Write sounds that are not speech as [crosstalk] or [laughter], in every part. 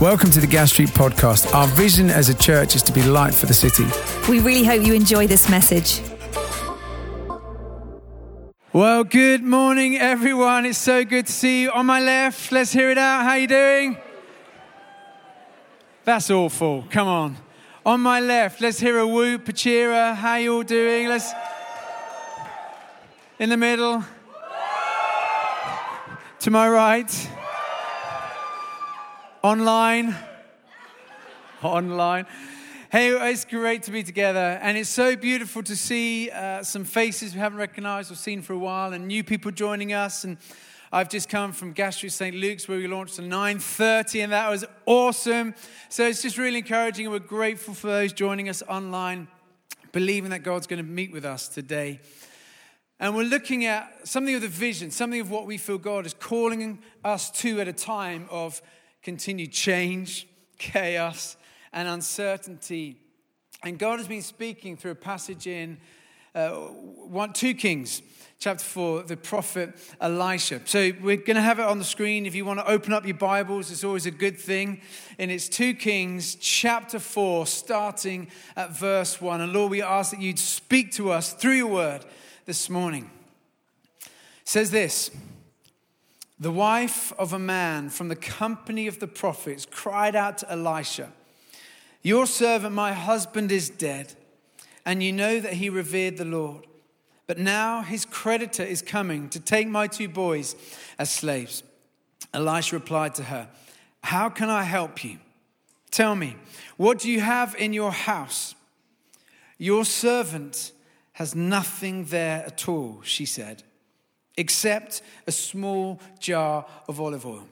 Welcome to the Gas Street Podcast. Our vision as a church is to be light for the city. We really hope you enjoy this message. Well, good morning, everyone. It's so good to see you. On my left, let's hear it out. How you doing? That's awful. Come on. On my left, let's hear a whoop, Pachira. How you all doing? Let's. In the middle. To my right. Online. Online. Hey, it's great to be together, and it's so beautiful to see uh, some faces we haven't recognized or seen for a while, and new people joining us. And I've just come from Gas Street St. Luke's, where we launched at 9:30, and that was awesome. So it's just really encouraging, and we're grateful for those joining us online, believing that God's going to meet with us today. And we're looking at something of the vision, something of what we feel God is calling us to at a time of continued change, chaos, and uncertainty. And God has been speaking through a passage in uh, one, 2 Kings, chapter 4, the prophet Elisha. So we're going to have it on the screen. If you want to open up your Bibles, it's always a good thing. And it's 2 Kings, chapter 4, starting at verse 1. And Lord, we ask that you'd speak to us through your word this morning. It says this. The wife of a man from the company of the prophets cried out to Elisha, Your servant, my husband, is dead, and you know that he revered the Lord. But now his creditor is coming to take my two boys as slaves. Elisha replied to her, How can I help you? Tell me, what do you have in your house? Your servant has nothing there at all, she said except a small jar of olive oil.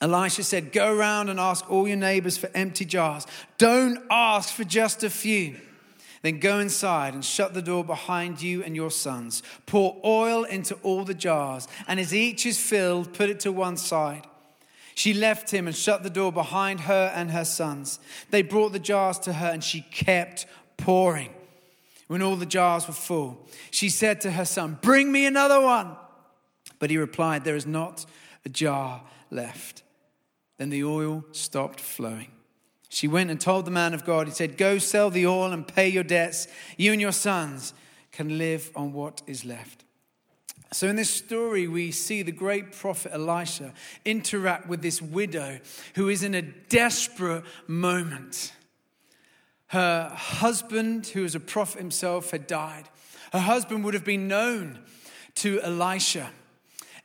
Elisha said, Go around and ask all your neighbors for empty jars. Don't ask for just a few. Then go inside and shut the door behind you and your sons. Pour oil into all the jars, and as each is filled, put it to one side. She left him and shut the door behind her and her sons. They brought the jars to her, and she kept pouring. When all the jars were full, she said to her son, Bring me another one. But he replied, There is not a jar left. Then the oil stopped flowing. She went and told the man of God, He said, Go sell the oil and pay your debts. You and your sons can live on what is left. So, in this story, we see the great prophet Elisha interact with this widow who is in a desperate moment. Her husband, who was a prophet himself, had died. Her husband would have been known to Elisha.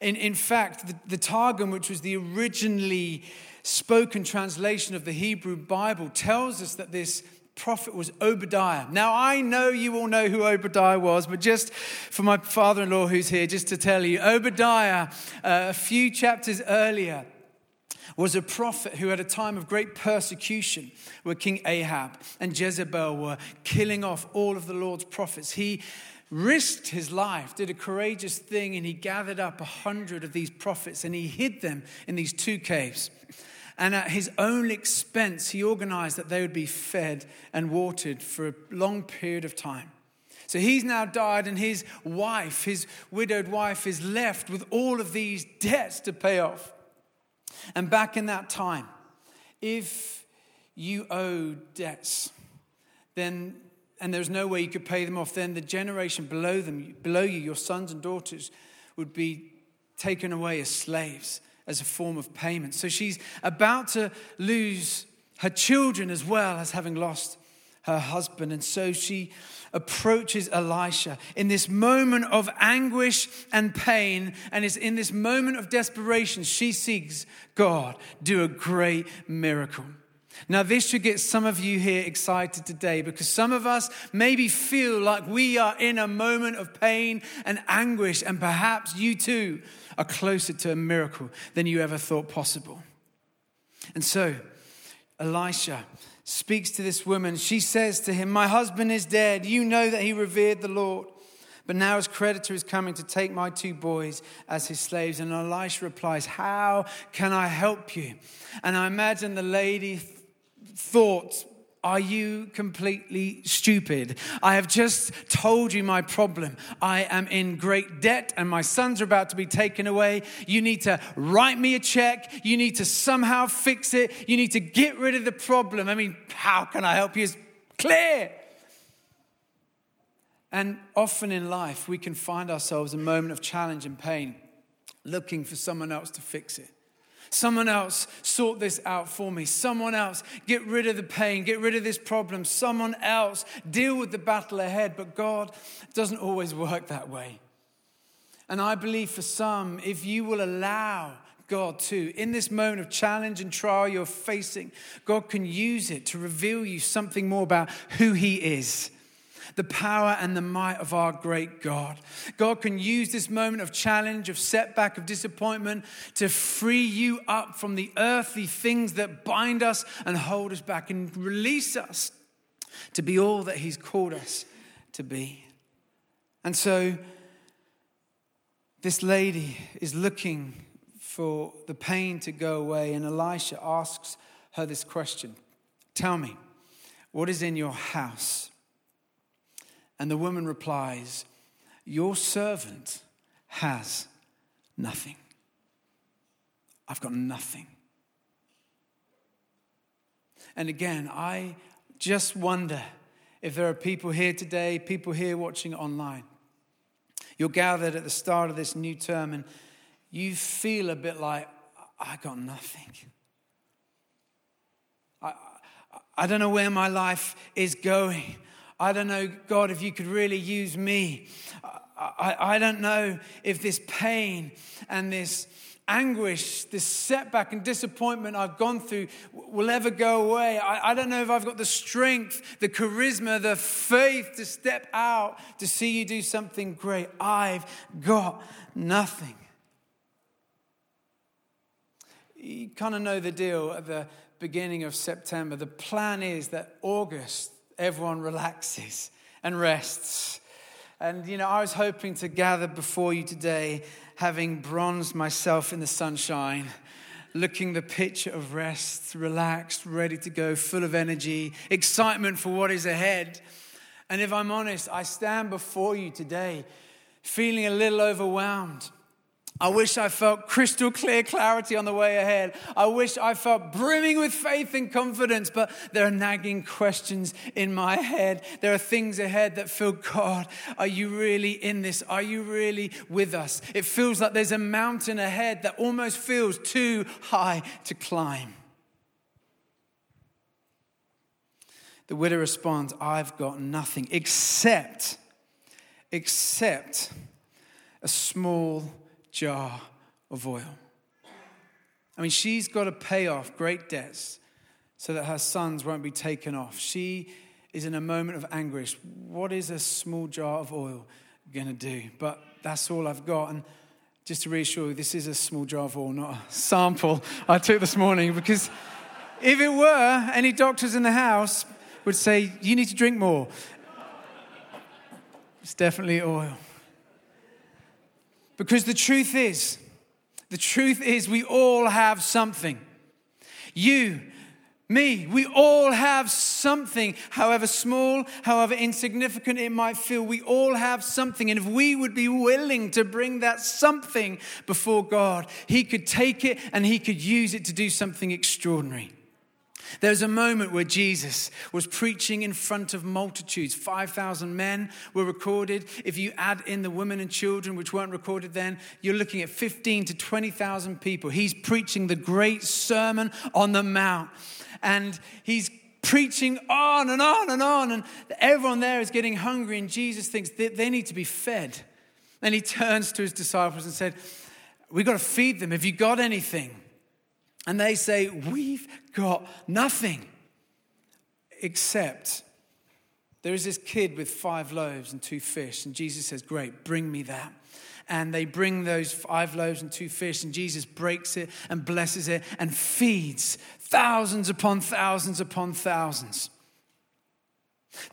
In, in fact, the, the Targum, which was the originally spoken translation of the Hebrew Bible, tells us that this prophet was Obadiah. Now, I know you all know who Obadiah was, but just for my father in law who's here, just to tell you, Obadiah, uh, a few chapters earlier, was a prophet who had a time of great persecution where King Ahab and Jezebel were killing off all of the Lord's prophets. He risked his life, did a courageous thing, and he gathered up a hundred of these prophets and he hid them in these two caves. And at his own expense, he organized that they would be fed and watered for a long period of time. So he's now died, and his wife, his widowed wife, is left with all of these debts to pay off. And back in that time, if you owe debts, then and there's no way you could pay them off, then the generation below them, below you, your sons and daughters, would be taken away as slaves as a form of payment. So she's about to lose her children as well as having lost her husband. And so she approaches Elisha in this moment of anguish and pain. And it's in this moment of desperation she seeks God do a great miracle. Now, this should get some of you here excited today because some of us maybe feel like we are in a moment of pain and anguish, and perhaps you too are closer to a miracle than you ever thought possible. And so, Elisha speaks to this woman. She says to him, My husband is dead. You know that he revered the Lord. But now his creditor is coming to take my two boys as his slaves. And Elisha replies, How can I help you? And I imagine the lady thought Are you completely stupid? I have just told you my problem. I am in great debt and my sons are about to be taken away. You need to write me a check. You need to somehow fix it. You need to get rid of the problem. I mean, how can I help you? It's clear. And often in life, we can find ourselves in a moment of challenge and pain, looking for someone else to fix it. Someone else sort this out for me. Someone else get rid of the pain, get rid of this problem. Someone else deal with the battle ahead. But God doesn't always work that way. And I believe for some, if you will allow God to, in this moment of challenge and trial you're facing, God can use it to reveal you something more about who He is the power and the might of our great God. God can use this moment of challenge, of setback, of disappointment to free you up from the earthly things that bind us and hold us back and release us to be all that He's called us to be. And so, this lady is looking for the pain to go away, and Elisha asks her this question Tell me, what is in your house? And the woman replies, Your servant has nothing. I've got nothing. And again, I just wonder if there are people here today, people here watching online. You're gathered at the start of this new term and you feel a bit like, I got nothing. I, I don't know where my life is going. I don't know, God, if you could really use me. I, I, don't know if this pain and this anguish, this setback and disappointment I've gone through will ever go away. I, I, don't know if I've got the strength, the charisma, the faith to step out to see you do something great. I've got nothing. You kind of know the deal at the beginning of September. The plan is that August, everyone relaxes and rests. And, you know, I was hoping to gather before you today, having bronzed myself in the sunshine, looking the picture of rest, relaxed, ready to go, full of energy, excitement for what is ahead. And if I'm honest, I stand before you today feeling a little overwhelmed I wish I felt crystal clear clarity on the way ahead. I wish I felt brimming with faith and confidence, but there are nagging questions in my head. There are things ahead that feel, God, are you really in this? Are you really with us? It feels like there's a mountain ahead that almost feels too high to climb. The widow responds, I've got nothing except, except a small jar of oil. I mean, she's got to pay off great debts so that her sons won't be taken off. She is in a moment of anguish. What is a small jar of oil going to do? But that's all I've got. And just to reassure you, this is a small jar of oil, not a sample I took this morning. Because if it were, any doctors in the house would say, You need to drink more. It's definitely oil. Because the truth is, the truth is, we all have something. You, me, we all have something, however small, however insignificant it might feel. We all have something. And if we would be willing to bring that something before God, He could take it and He could use it to do something extraordinary. There was a moment where Jesus was preaching in front of multitudes. 5,000 men were recorded. If you add in the women and children, which weren't recorded then, you're looking at 15 to 20,000 people. He's preaching the great Sermon on the Mount. And he's preaching on and on and on. And everyone there is getting hungry. And Jesus thinks they need to be fed. Then he turns to his disciples and said, We've got to feed them. Have you got anything? And they say, We've got nothing except there is this kid with five loaves and two fish. And Jesus says, Great, bring me that. And they bring those five loaves and two fish, and Jesus breaks it and blesses it and feeds thousands upon thousands upon thousands.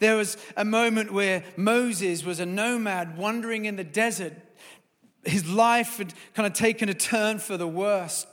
There was a moment where Moses was a nomad wandering in the desert. His life had kind of taken a turn for the worse.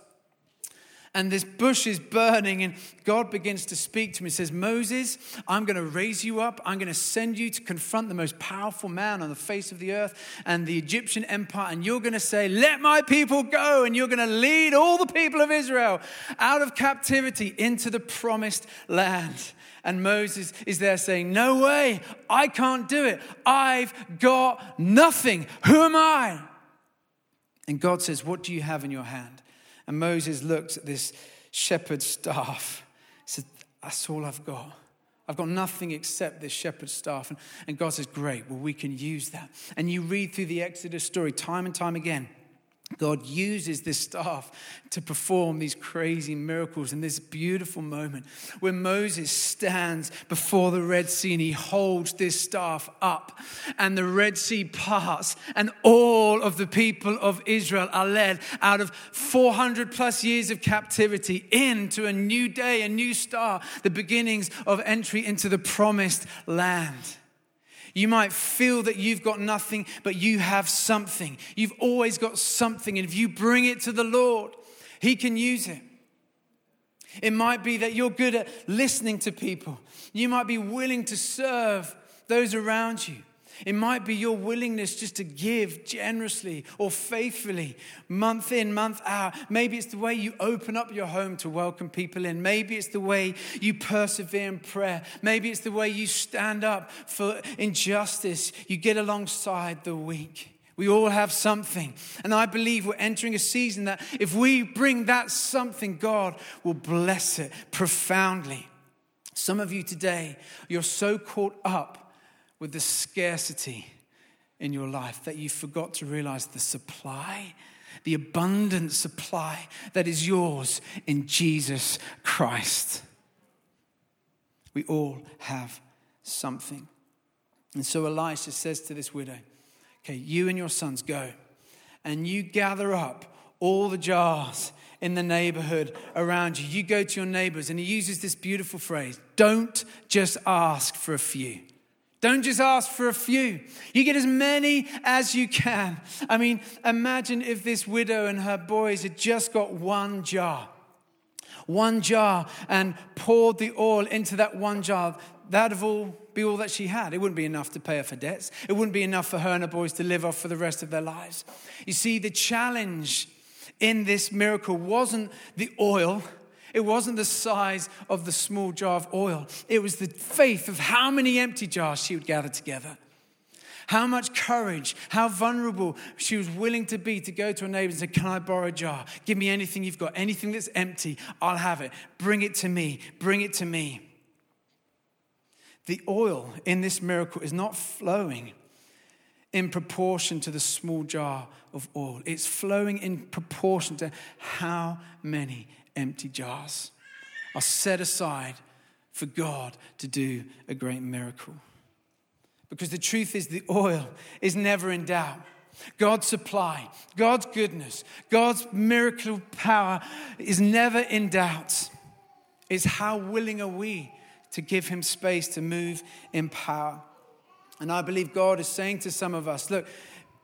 And this bush is burning and god begins to speak to me he says moses i'm going to raise you up i'm going to send you to confront the most powerful man on the face of the earth and the egyptian empire and you're going to say let my people go and you're going to lead all the people of israel out of captivity into the promised land and Moses is there saying, No way, I can't do it. I've got nothing. Who am I? And God says, What do you have in your hand? And Moses looked at this shepherd's staff. Said, That's all I've got. I've got nothing except this shepherd's staff. And, and God says, Great, well, we can use that. And you read through the Exodus story time and time again. God uses this staff to perform these crazy miracles in this beautiful moment where Moses stands before the Red Sea and he holds this staff up, and the Red Sea parts, and all of the people of Israel are led out of 400 plus years of captivity into a new day, a new start, the beginnings of entry into the promised land. You might feel that you've got nothing, but you have something. You've always got something. And if you bring it to the Lord, He can use it. It might be that you're good at listening to people. You might be willing to serve those around you. It might be your willingness just to give generously or faithfully, month in, month out. Maybe it's the way you open up your home to welcome people in. Maybe it's the way you persevere in prayer. Maybe it's the way you stand up for injustice. You get alongside the weak. We all have something. And I believe we're entering a season that if we bring that something, God will bless it profoundly. Some of you today, you're so caught up with the scarcity in your life that you forgot to realize the supply, the abundant supply that is yours in Jesus Christ. We all have something. And so Elisha says to this widow, Okay, you and your sons go and you gather up all the jars in the neighborhood around you. You go to your neighbors, and he uses this beautiful phrase don't just ask for a few. Don't just ask for a few. You get as many as you can. I mean, imagine if this widow and her boys had just got one jar. One jar and poured the oil into that one jar. That'd all be all that she had. It wouldn't be enough to pay her for debts. It wouldn't be enough for her and her boys to live off for the rest of their lives. You see, the challenge in this miracle wasn't the oil it wasn't the size of the small jar of oil, it was the faith of how many empty jars she would gather together. How much courage, how vulnerable she was willing to be to go to a neighbor and say, Can I borrow a jar? Give me anything you've got, anything that's empty, I'll have it. Bring it to me, bring it to me. The oil in this miracle is not flowing in proportion to the small jar of oil, it's flowing in proportion to how many empty jars are set aside for God to do a great miracle. Because the truth is, the oil is never in doubt. God's supply, God's goodness, God's miracle power is never in doubt. It's how willing are we to give Him space to move in power. And I believe God is saying to some of us, look,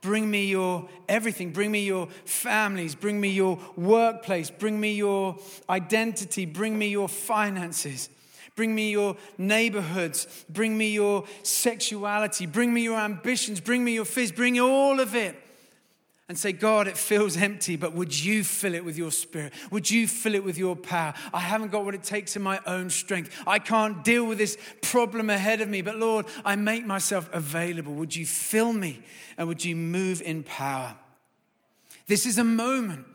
Bring me your everything. Bring me your families. Bring me your workplace. Bring me your identity. Bring me your finances. Bring me your neighborhoods. Bring me your sexuality. Bring me your ambitions. Bring me your fears. Bring all of it and say, God, it feels empty, but would you fill it with your spirit? Would you fill it with your power? I haven't got what it takes in my own strength. I can't deal with this problem ahead of me, but Lord, I make myself available. Would you fill me and would you move in power? This is a moment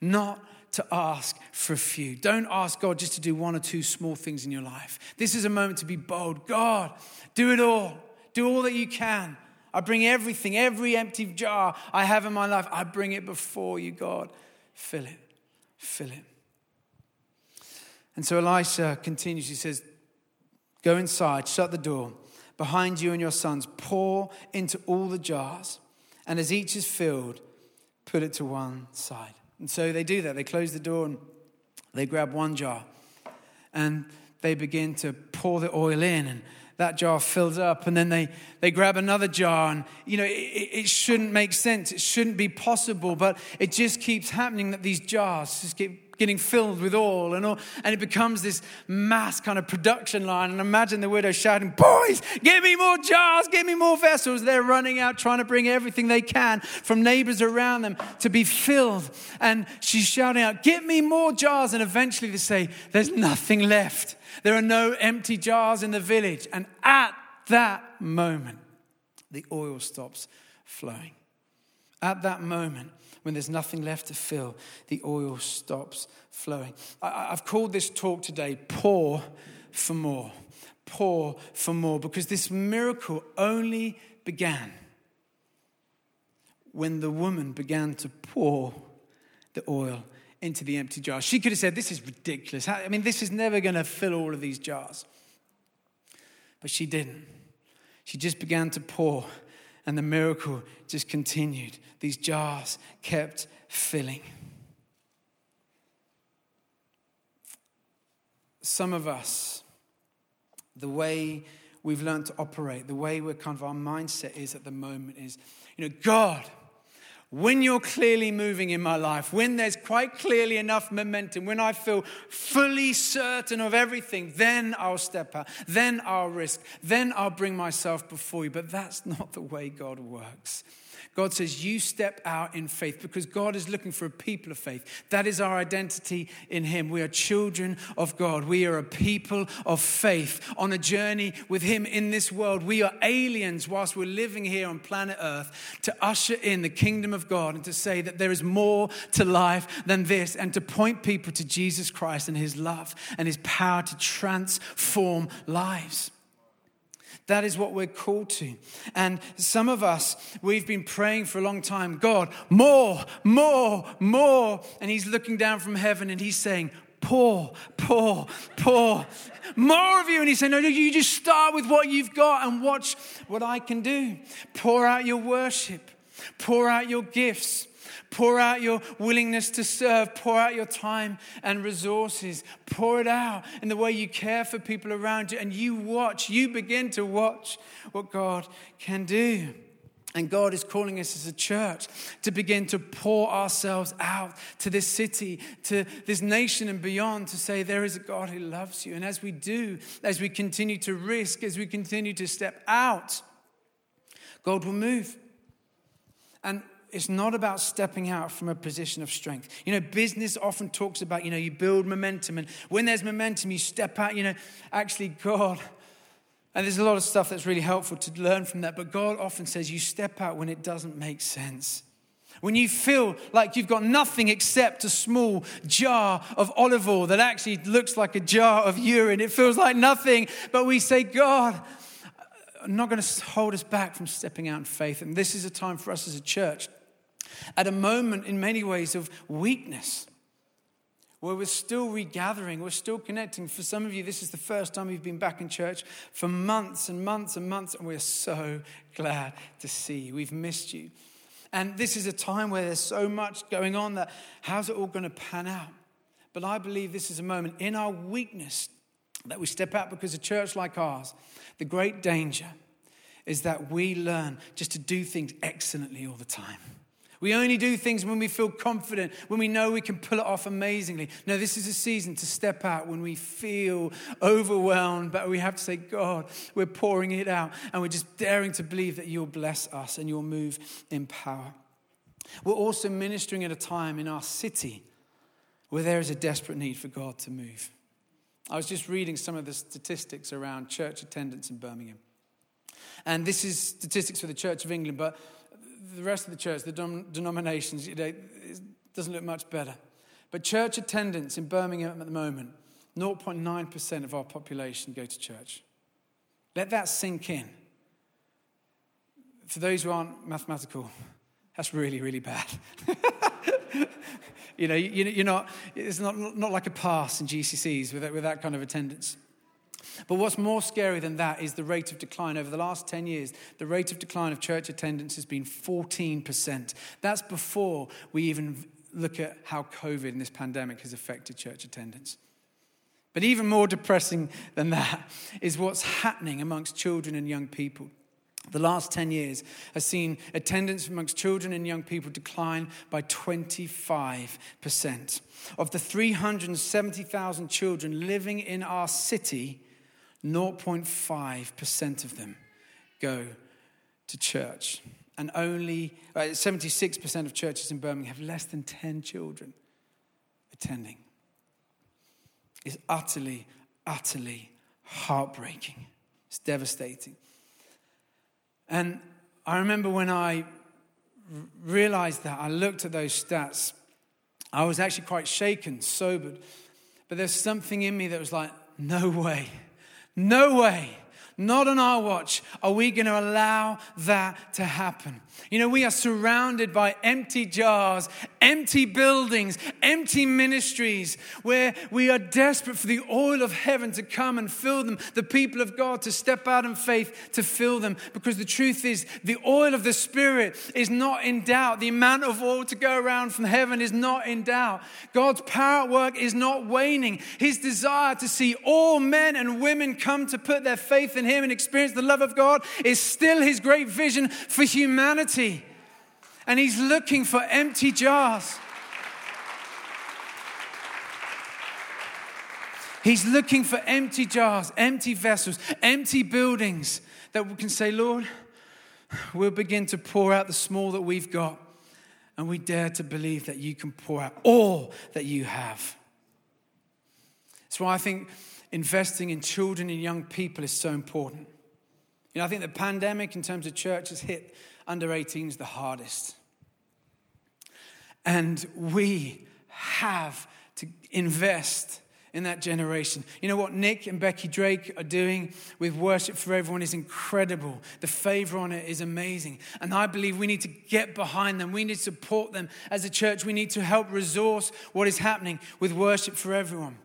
not to ask for a few. Don't ask God just to do one or two small things in your life. This is a moment to be bold. God, do it all. Do all that you can. I bring everything, every empty jar I have in my life, I bring it before you, God. Fill it, fill it. And so Elisha continues. He says, Go inside, shut the door. Behind you and your sons, pour into all the jars. And as each is filled, put it to one side. And so they do that. They close the door and they grab one jar. And they begin to pour the oil in. And that jar fills up and then they, they grab another jar and you know it, it, shouldn't make sense. It shouldn't be possible but it just keeps happening that these jars just keep getting filled with oil and all, and it becomes this mass kind of production line. And imagine the widow shouting, Boys, give me more jars, give me more vessels. They're running out trying to bring everything they can from neighbors around them to be filled. And she's shouting out, Get me more jars. And eventually they say, There's nothing left. There are no empty jars in the village. And at that moment, the oil stops flowing. At that moment, when there's nothing left to fill, the oil stops flowing. I, have called this talk today Pour for More. Pour for more, because this miracle only began when the woman began to pour the oil into the empty jar. She could have said, This is ridiculous. I mean, this is never going to fill all of these jars. But she didn't. She just began to pour and the miracle just continued. These jars kept filling. Some of us, the way we've learned to operate, the way we're kind of our mindset is at the moment is, you know, God, when you're clearly moving in my life, when there's quite clearly enough momentum, when I feel fully certain of everything, then I'll step out, then I'll risk, then I'll bring myself before you. But that's not the way God works. God says, You step out in faith because God is looking for a people of faith. That is our identity in Him. We are children of God. We are a people of faith on a journey with Him in this world. We are aliens whilst we're living here on planet Earth to usher in the kingdom of God and to say that there is more to life than this and to point people to Jesus Christ and His love and His power to transform lives. That is what we're called to. And some of us, we've been praying for a long time God, more, more, more. And He's looking down from heaven and He's saying, Pour, pour, pour. More of you. And He's saying, No, no, you just start with what you've got and watch what I can do. Pour out your worship, pour out your gifts. Pour out your willingness to serve. Pour out your time and resources. Pour it out in the way you care for people around you. And you watch, you begin to watch what God can do. And God is calling us as a church to begin to pour ourselves out to this city, to this nation and beyond, to say there is a God who loves you. And as we do, as we continue to risk, as we continue to step out, God will move. And it's not about stepping out from a position of strength. You know, business often talks about, you know, you build momentum, and when there's momentum, you step out. You know, actually, God, and there's a lot of stuff that's really helpful to learn from that, but God often says you step out when it doesn't make sense. When you feel like you've got nothing except a small jar of olive oil that actually looks like a jar of urine, it feels like nothing, but we say, God, I'm not going to hold us back from stepping out in faith. And this is a time for us as a church at a moment in many ways of weakness where we're still regathering, we're still connecting. For some of you, this is the first time you've been back in church for months and months and months, and we're so glad to see you. We've missed you. And this is a time where there's so much going on that how's it all going to pan out? But I believe this is a moment in our weakness that we step out because a church like ours, the great danger is that we learn just to do things excellently all the time. We only do things when we feel confident, when we know we can pull it off amazingly. No, this is a season to step out when we feel overwhelmed, but we have to say, God, we're pouring it out, and we're just daring to believe that you'll bless us and you'll move in power. We're also ministering at a time in our city where there is a desperate need for God to move. I was just reading some of the statistics around church attendance in Birmingham. And this is statistics for the Church of England, but the rest of the church, the denominations, you know, it doesn't look much better. But church attendance in Birmingham at the moment, 0.9% of our population go to church. Let that sink in. For those who aren't mathematical, that's really, really bad. [laughs] you know, you, are not, it's not, not like a pass in GCSEs with that, with that kind of attendance. But what's more scary than that is the rate of decline. Over the last 10 years, the rate of decline of church attendance has been 14%. That's before we even look at how COVID and this pandemic has affected church attendance. But even more depressing than that is what's happening amongst children and young people. the last 10 years has seen attendance amongst children and young people decline by 25%. Of the 370,000 children living in our city, 0.5% of them go to church. And only uh, 76% of churches in Birmingham have less than 10 children attending. It's utterly, utterly heartbreaking. It's devastating. And I remember when I realized that, I looked at those stats, I was actually quite shaken, sobered. But there's something in me that was like, no way, no way not on our watch, are we going to allow that to happen. You know, we are surrounded by empty jars, empty buildings, empty ministries where we are desperate for the oil of heaven to come and fill them, the people of God to step out in faith to fill them. Because the truth is, the oil of the Spirit is not in doubt. The amount of oil to go around from heaven is not in doubt. God's power at work is not waning. His desire to see all men and women come to put their faith in Him and experience the love of God is still His great vision for humanity. And He's looking for empty jars. He's looking for empty jars, empty vessels, empty buildings that we can say, Lord, we'll begin to pour out the small that we've got. And we dare to believe that you can pour out all that you have. That's why I think investing in children and young people is so important. You know, I think the pandemic in terms of church has hit under 18s the hardest. And we have to invest in that generation. You know what Nick and Becky Drake are doing with Worship for Everyone is incredible. The favor on it is amazing. And I believe we need to get behind them. We need to support them as a church. We need to help resource what is happening with Worship for Everyone.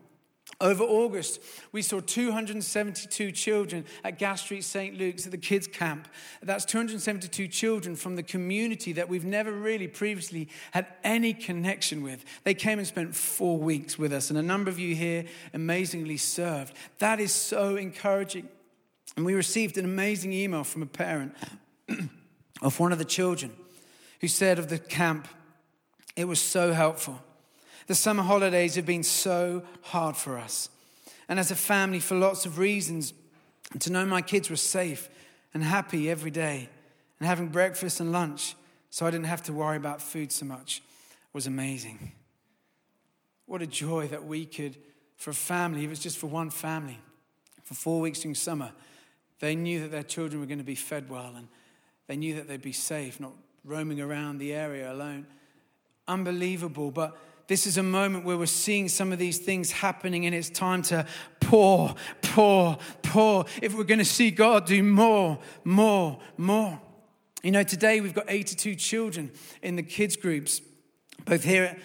Over August, we saw 272 children at Gas Street St. Luke's at the kids' camp. That's 272 children from the community that we've never really previously had any connection with. They came and spent four weeks with us, and a number of you here amazingly served. That is so encouraging. And we received an amazing email from a parent [clears throat] of one of the children who said of the camp, it was so helpful. The summer holidays have been so hard for us. And as a family, for lots of reasons, to know my kids were safe and happy every day and having breakfast and lunch so I didn't have to worry about food so much was amazing. What a joy that we could, for a family, if it's just for one family, for four weeks during summer, they knew that their children were going to be fed well and they knew that they'd be safe, not roaming around the area alone. Unbelievable. But this is a moment where we're seeing some of these things happening, and it's time to pour, pour, pour. If we're going to see God do more, more, more. You know, today we've got 82 children in the kids' groups, both here at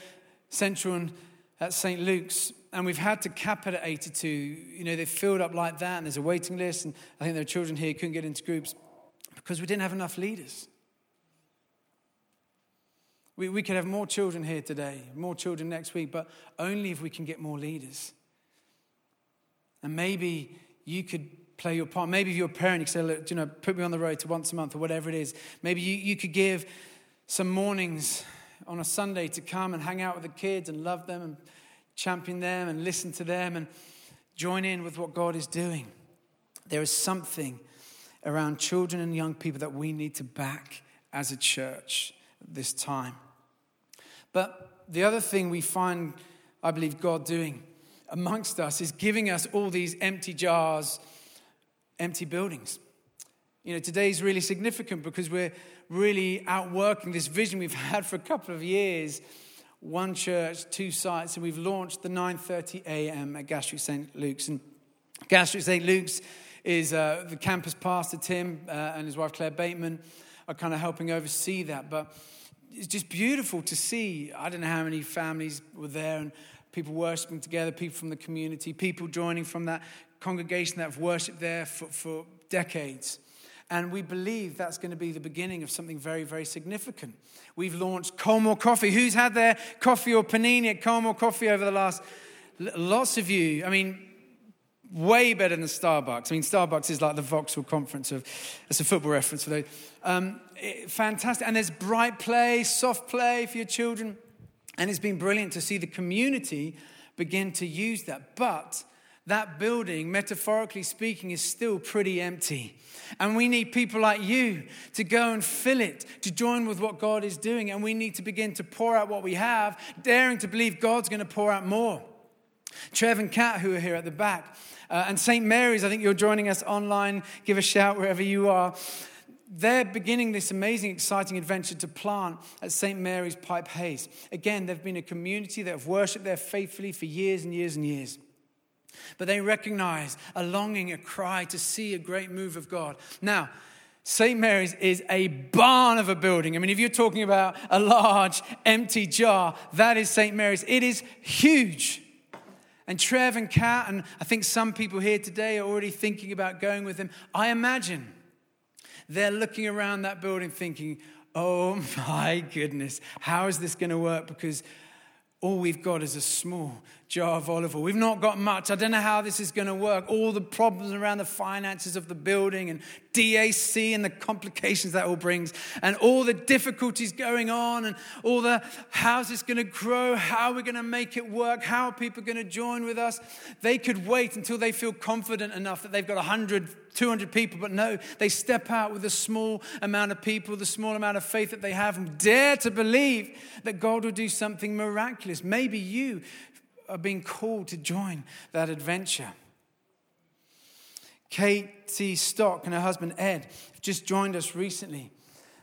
Central and at St. Luke's. And we've had to cap it at 82. You know, they filled up like that, and there's a waiting list. And I think there are children here who couldn't get into groups because we didn't have enough leaders. We, we could have more children here today, more children next week, but only if we can get more leaders. And maybe you could play your part. Maybe if you're a parent, you could say, look, you know, put me on the road to once a month or whatever it is. Maybe you, you could give some mornings on a Sunday to come and hang out with the kids and love them and champion them and listen to them and join in with what God is doing. There is something around children and young people that we need to back as a church this time. But the other thing we find, I believe, God doing amongst us is giving us all these empty jars, empty buildings. You know, today is really significant because we're really outworking this vision we've [laughs] had for a couple of years. One church, two sites, and we've launched the 9:30 a.m. at Gas Street St. Luke's. And Gas Street St. Luke's is uh, the campus pastor Tim uh, and his wife Claire Bateman are kind of helping oversee that. But it's just beautiful to see. I don't know how many families were there and people worshiping together, people from the community, people joining from that congregation that have worshiped there for, for decades. And we believe that's going to be the beginning of something very, very significant. We've launched Colmore Coffee. Who's had their coffee or panini at Colmore Coffee over the last? Lots of you. I mean, way better than Starbucks. I mean, Starbucks is like the Vauxhall Conference of, it's a football reference for those. Um, it, fantastic. And there's bright play, soft play for your children. And it's been brilliant to see the community begin to use that. But that building, metaphorically speaking, is still pretty empty. And we need people like you to go and fill it, to join with what God is doing. And we need to begin to pour out what we have, daring to believe God's going to pour out more. Trev and Kat, who are here at the back, uh, and St. Mary's, I think you're joining us online. Give a shout wherever you are. They're beginning this amazing, exciting adventure to plant at St. Mary's Pype Hayes. Again, they've been a community that have worshipped there faithfully for years and years and years. But they recognize a longing, a cry to see a great move of God. Now, St. Mary's is a barn of a building. I mean, if you're talking about a large, empty jar, that is St. Mary's. It is huge. And Trev and Kat, and I think some people here today are already thinking about going with them. I imagine they're looking around that building thinking, oh [laughs] my goodness, how is this going to work? Because all we've got is a small jar of olive oil. We've not got much. I don't know how this is going to work. All the problems around the finances of the building and DAC and the complications that all brings, and all the difficulties going on, and all the how's this going to grow? How are we going to make it work? How are people going to join with us? They could wait until they feel confident enough that they've got 100, 200 people, but no, they step out with a small amount of people, the small amount of faith that they have, and dare to believe that God will do something miraculous. Maybe you are being called to join that adventure. Katie Stock and her husband Ed have just joined us recently.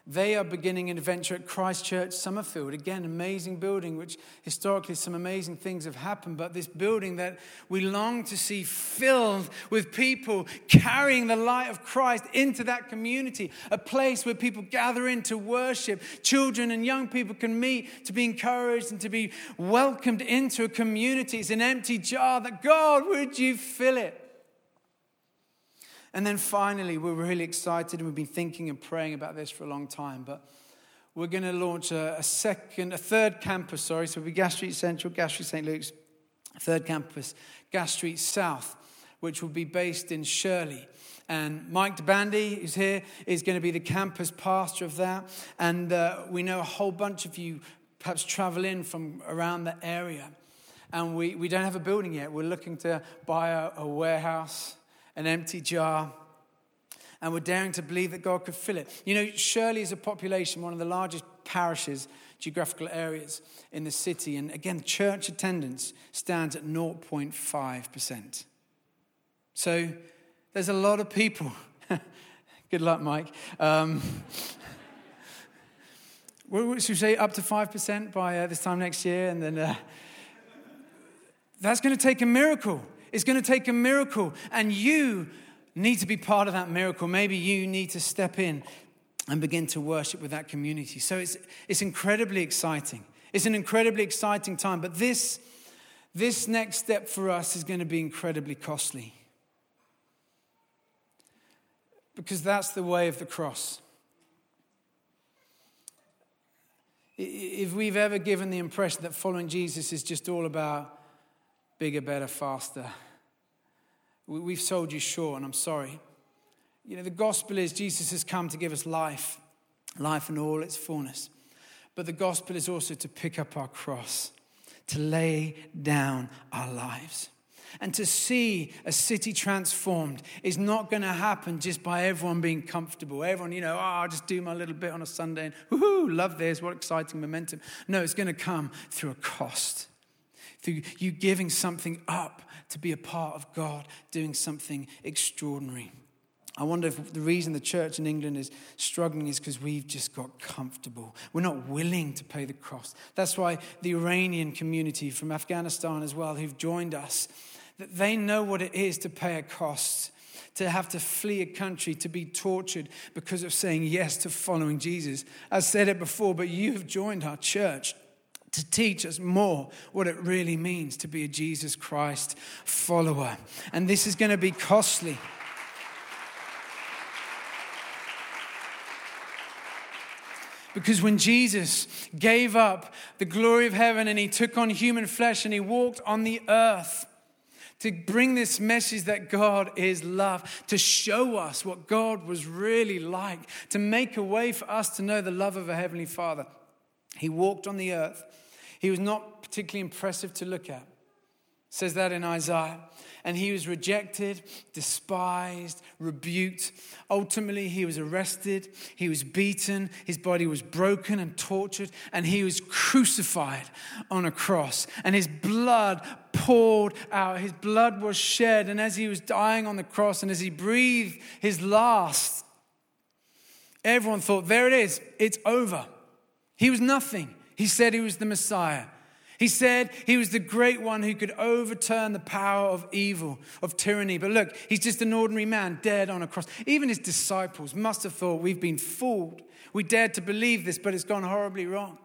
They are beginning an adventure at Christchurch Summerfield. Again, amazing building, which historically some amazing things have happened, but this building that we long to see filled with people carrying the light of Christ into that community, a place where people gather in to worship. Children and young people can meet to be encouraged and to be welcomed into a community. It's an empty jar that God, would you fill it? And then finally, we're really excited and we've been thinking and praying about this for a long time, but we're going to launch a, a second, a third campus, sorry. So it'll be Gas Street Central, Gas Street St. Luke's, third campus, Gas Street South, which will be based in Shirley. And Mike DeBandy, who's here, is going to be the campus pastor of that. And uh, we know a whole bunch of you perhaps travel in from around the area. And we, we don't have a building yet. We're looking to buy a, a warehouse an empty jar, and we're daring to believe that God could fill it. You know, Shirley is a population, one of the largest parishes, geographical areas in the city. And again, church attendance stands at 0.5%. So there's a lot of people. [laughs] Good luck, Mike. Um, [laughs] should we say up to 5% by uh, this time next year? And then uh, that's going to take a miracle. It's going to take a miracle, and you need to be part of that miracle. Maybe you need to step in and begin to worship with that community. So it's, it's incredibly exciting. It's an incredibly exciting time, but this, this next step for us is going to be incredibly costly. Because that's the way of the cross. If we've ever given the impression that following Jesus is just all about bigger, better, faster. We've sold you short, and I'm sorry. You know, the gospel is Jesus has come to give us life, life in all its fullness. But the gospel is also to pick up our cross, to lay down our lives. And to see a city transformed is not going to happen just by everyone being comfortable. Everyone, you know, oh, I'll just do my little bit on a Sunday and woohoo, love this, what exciting momentum. No, it's going to come through a cost through you giving something up to be a part of God doing something extraordinary. I wonder if the reason the church in England is struggling is because we've just got comfortable. We're not willing to pay the cost. That's why the Iranian community from Afghanistan as well, who've joined us, that they know what it is to pay a cost, to have to flee a country, to be tortured because of saying yes to following Jesus. I said it before, but you have joined our church to teach us more what it really means to be a Jesus Christ follower. And this is going to be costly. Because when Jesus gave up the glory of heaven and he took on human flesh and he walked on the earth, to bring this message that God is love, to show us what God was really like, to make a way for us to know the love of a Heavenly Father. He walked on the earth. He was not particularly impressive to look at. It says that in Isaiah and he was rejected, despised, rebuked. Ultimately, he was arrested, he was beaten, his body was broken and tortured, and he was crucified on a cross. And his blood poured out, his blood was shed. And as he was dying on the cross and as he breathed his last, everyone thought, there it is, it's over. He was nothing. He said he was the Messiah. He said he was the great one who could overturn the power of evil, of tyranny. But look, he's just an ordinary man dead on a cross. Even his disciples must have thought we've been fooled. We dared to believe this, but it's gone horribly wrong.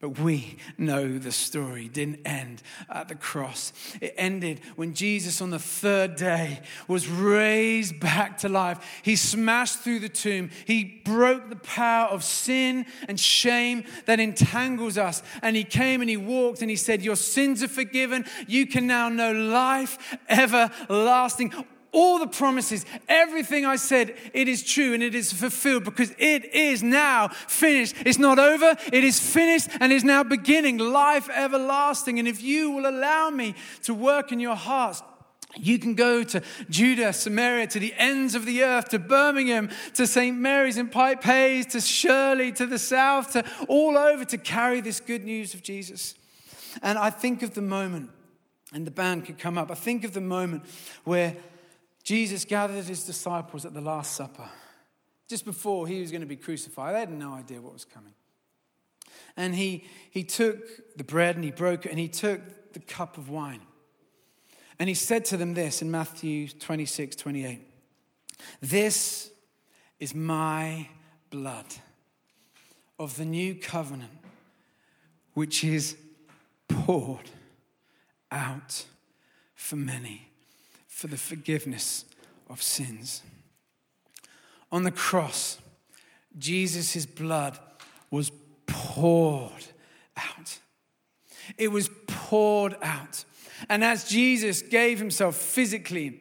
But we know the story didn't end at the cross. It ended when Jesus, on the third day, was raised back to life. He smashed through the tomb. He broke the power of sin and shame that entangles us. And he came and he walked and he said, Your sins are forgiven. You can now know life everlasting all the promises, everything I said, it is true and it is fulfilled because it is now finished. It's not over, it is finished and is now beginning life everlasting. And if you will allow me to work in your hearts, you can go to Judah, Samaria, to the ends of the earth, to Birmingham, to St. Mary's in Pype Hayes, to Shirley, to the south, to all over to carry this good news of Jesus. And I think of the moment, and the band could come up. I think of the moment where Jesus gathered his disciples at the Last Supper, just before he was going to be crucified. They had no idea what was coming. And he, he took the bread and he broke it and he took the cup of wine. And he said to them this in Matthew 26, 28 This is my blood of the new covenant, which is poured out for many for the forgiveness of sins. On the cross, Jesus' blood was poured out. It was poured out. And as Jesus gave himself physically,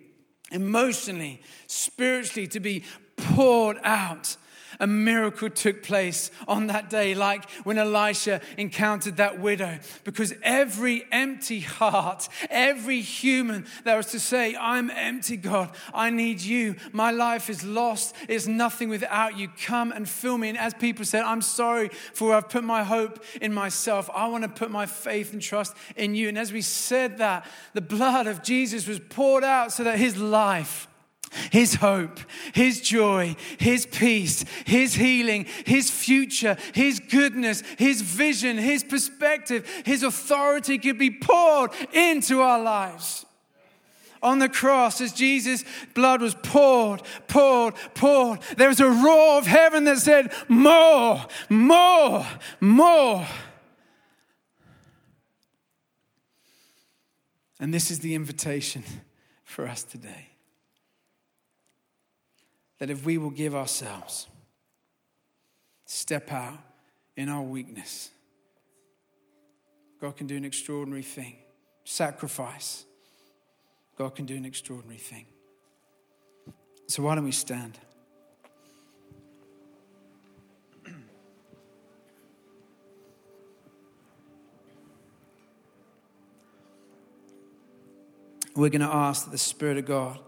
emotionally, spiritually to be poured out, a miracle took place on that day, like when Elisha encountered that widow. Because every empty heart, every human that was to say, I'm empty, God, I need you. My life is lost, it's nothing without you. Come and fill me. And as people said, I'm sorry for I've put my hope in myself. I want to put my faith and trust in you. And as we said that, the blood of Jesus was poured out so that his life his hope, His joy, His peace, His healing, His future, His goodness, His vision, His perspective, His authority could be poured into our lives. On the cross, as Jesus' blood was poured, poured, poured, there was a roar of heaven that said, More, more, more. And this is the invitation for us today that if we will give ourselves, step out in our weakness, God can do an extraordinary thing. Sacrifice, God can do an extraordinary thing. So, why don't we stand? We're going to ask that the Spirit of God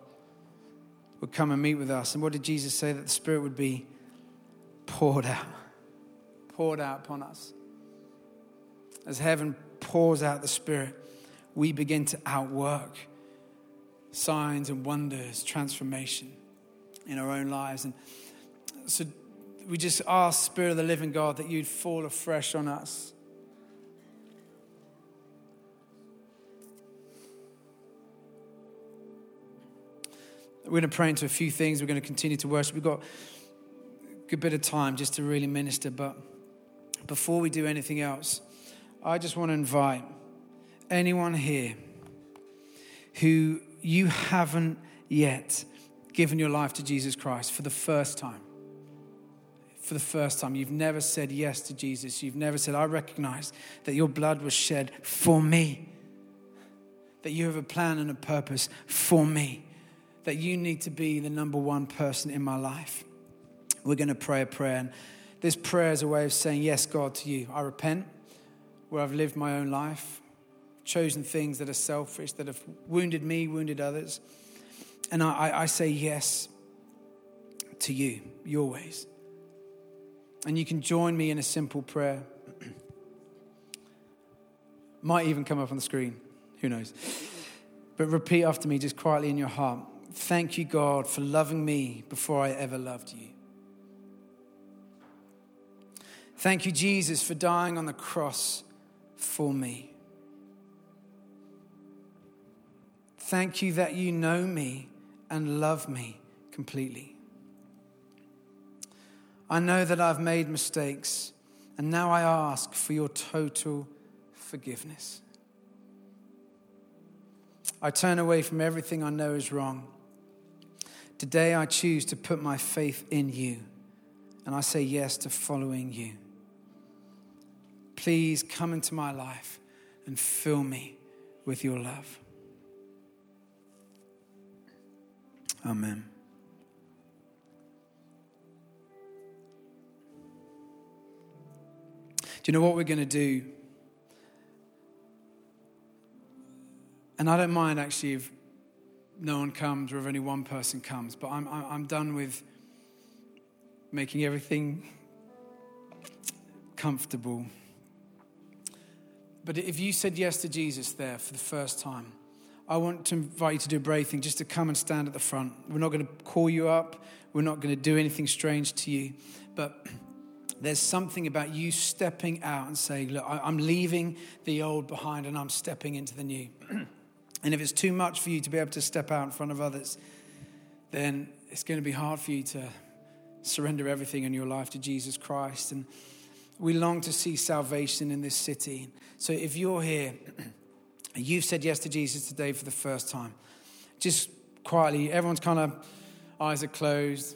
would come and meet with us. And what did Jesus say? That the Spirit would be poured out, poured out upon us. As heaven pours out the Spirit, we begin to outwork signs and wonders, transformation in our own lives. And so we just ask, Spirit of the living God, that you'd fall afresh on us. We're going to pray into a few things. We're going to continue to worship. We've got a good bit of time just to really minister. But before we do anything else, I just want to invite anyone here who you haven't yet given your life to Jesus Christ for the first time. For the first time, you've never said yes to Jesus. You've never said, I recognize that your blood was shed for me that you have a plan and a purpose for me, that you need to be the number one person in my life. We're going to pray a prayer. And this prayer is a way of saying, Yes, God, to you. I repent where I've lived my own life, chosen things that are selfish, that have wounded me, wounded others. And I, I say yes to you, your ways. And you can join me in a simple prayer. [clears throat] Might even come up on the screen. Who knows? But repeat after me, just quietly in your heart. Thank you, God, for loving me before I ever loved you. Thank you, Jesus, for dying on the cross for me. Thank you that you know me and love me completely. I know that I've made mistakes, and now I ask for your total forgiveness. I turn away from everything I know is wrong. Today I choose to put my faith in you, and I say yes to following you. Please come into my life and fill me with your love. Amen. Do you know what we're going to do? And I don't mind actually if no one comes or if only one person comes, but I'm, I'm done with making everything comfortable. But if you said yes to Jesus there for the first time, I want to invite you to do a brave thing, just to come and stand at the front. We're not going to call you up, we're not going to do anything strange to you, but there's something about you stepping out and saying, Look, I'm leaving the old behind and I'm stepping into the new. [clears throat] and if it's too much for you to be able to step out in front of others, then it's going to be hard for you to surrender everything in your life to Jesus Christ. And we long to see salvation in this city. So if you're here, [clears throat] you've said yes to Jesus today for the first time, just quietly, everyone's kind of eyes are closed,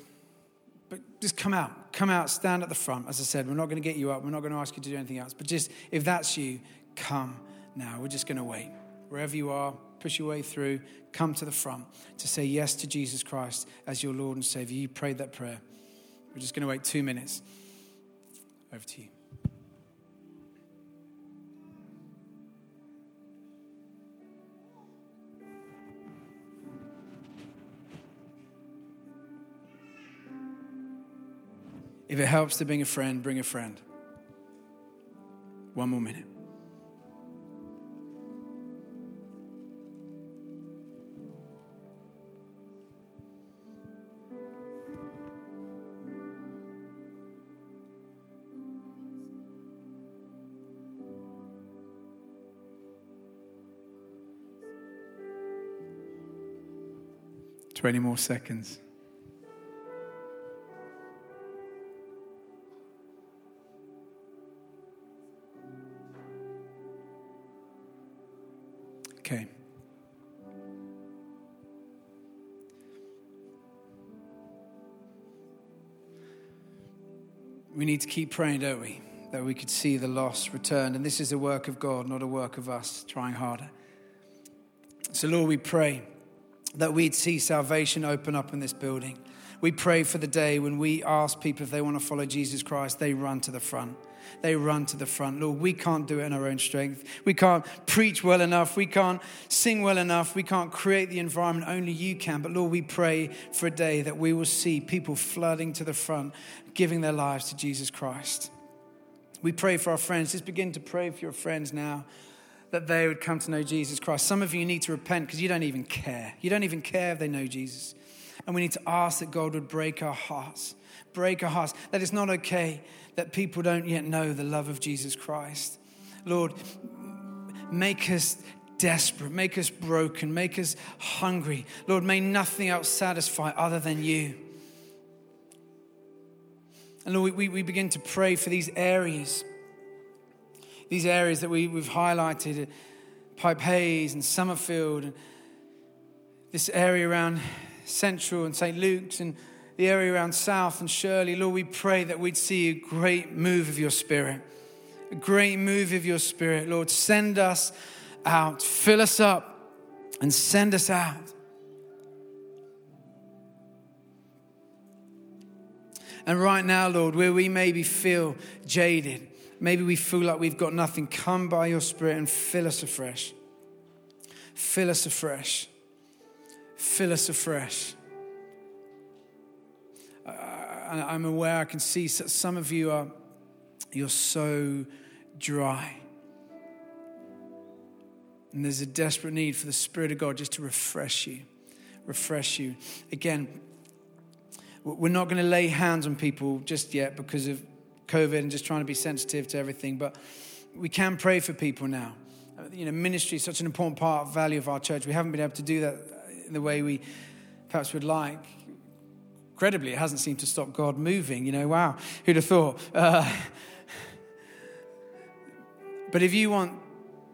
but just come out. Come out, stand at the front. As I said, we're not going to get you up. We're not going to ask you to do anything else. But just, if that's you, come now. We're just going to wait. Wherever you are, push your way through. Come to the front to say yes to Jesus Christ as your Lord and Savior. You prayed that prayer. We're just going to wait two minutes. Over to you. If it helps to bring a friend, bring a friend. One more minute. Twenty more seconds. Okay. We need to keep praying, don't we? That we could see the lost returned. And this is a work of God, not a work of us trying harder. So, Lord, we pray that we'd see salvation open up in this building. We pray for the day when we ask people if they want to follow Jesus Christ, they run to the front they run to the front. Lord, we can't do it in our own strength. We can't preach well enough. We can't sing well enough. We can't create the environment. Only you can. But Lord, we pray for a day that we will see people flooding to the front, giving their lives to Jesus Christ. We pray for our friends. Just begin to pray for your friends now that they would come to know Jesus Christ. Some of you need to repent because you don't even care. You don't even care if they know Jesus. And we need to ask that God would break our hearts, break our hearts, that it's not okay that people don't yet know the love of Jesus Christ. Lord, make us desperate, make us broken, make us hungry. Lord, may nothing else satisfy other than you. And Lord, we, we begin to pray for these areas, these areas that we, we've highlighted Pype Hayes and Summerfield, and this area around Central and St. Luke's and the area around South and Shirley, Lord, we pray that we'd see a great move of your Spirit. A great move of your Spirit, Lord. Send us out, fill us up and send us out. And right now, Lord, where we maybe feel jaded, maybe we feel like we've got nothing, come by your Spirit and fill us afresh. Fill us afresh. Fill us afresh. I'm aware, I can see some of you are, you're so dry. And there's a desperate need for the Spirit of God just to refresh you, refresh you. Again, we're not going to lay hands on people just yet because of COVID and just trying to be sensitive to everything, but we can pray for people now. You know, ministry is such an important part, of value of our church. We haven't been able to do that in the way we perhaps would like. Incredibly, it hasn't seemed to stop God moving. You know, wow, who'd have thought? Uh, [laughs] but if you want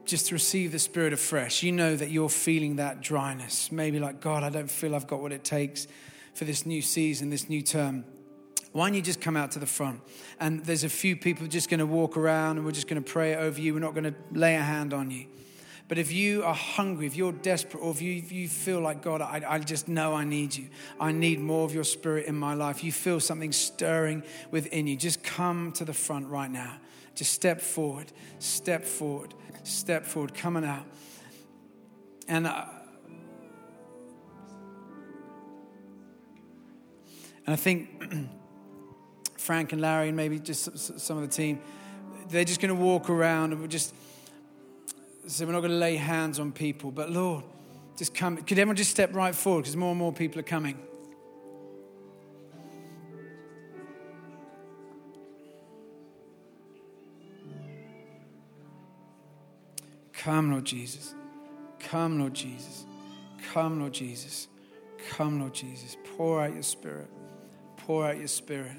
just to receive the Spirit afresh, you know that you're feeling that dryness. Maybe like, God, I don't feel I've got what it takes for this new season, this new term, why don't you just come out to the front? And there's a few people just going to walk around and we're just going to pray over you. We're not going to lay a hand on you. But if you are hungry, if you're desperate, or if you, if you feel like, God, I, I just know I need you, I need more of your spirit in my life, you feel something stirring within you, just come to the front right now. Just step forward, step forward, step forward, coming out. And uh, And I think [clears throat] Frank and Larry and maybe just some of the team, they're just going to walk around and we're just, so we're not going to lay hands on people. But Lord, just come. Could everyone just step right forward because more and more people are coming? Come, Lord Jesus. Come, Lord Jesus. Come, Lord Jesus. Come, Lord Jesus. Pour out your spirit pour out your spirit.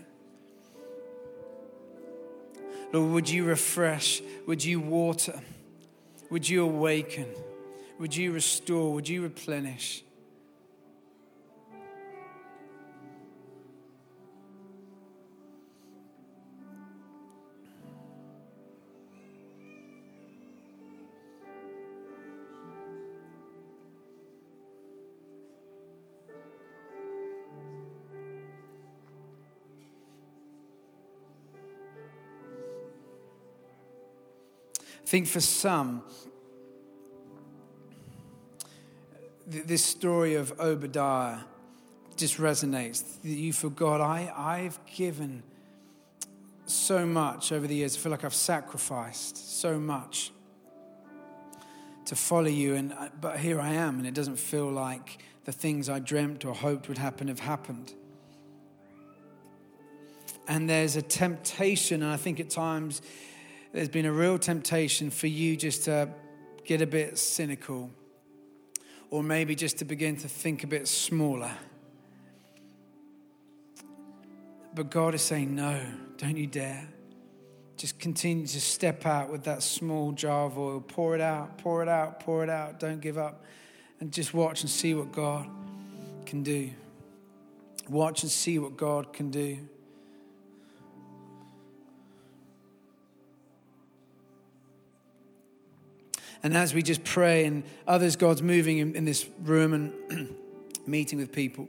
Lord, would you refresh? Would you water? Would you awaken? Would you restore? Would you replenish? Think for some, this story of Obadiah just resonates. You God, I, I've given so much over the years. I feel like I've sacrificed so much to follow you, and uh, but here I am, and it doesn't feel like the things I dreamt or hoped would happen have happened. And there's a temptation, and I think at times there's been a real temptation for you just to get a bit cynical or maybe just to begin to think a bit smaller. But God is saying, no, don't you dare. Just continue to step out with that small jar of oil. Pour it out, pour it out, pour it out. Don't give up. And just watch and see what God can do. Watch and see what God can do. And as we just pray and others, God's moving in, in this room and [clears throat] meeting with people.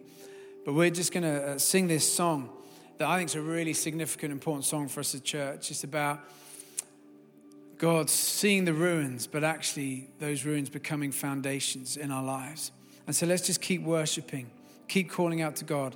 But we're just going to uh, sing this song that I think is a really significant, important song for us as a church. It's about God seeing the ruins, but actually those ruins becoming foundations in our lives. And so let's just keep worshiping, keep calling out to God.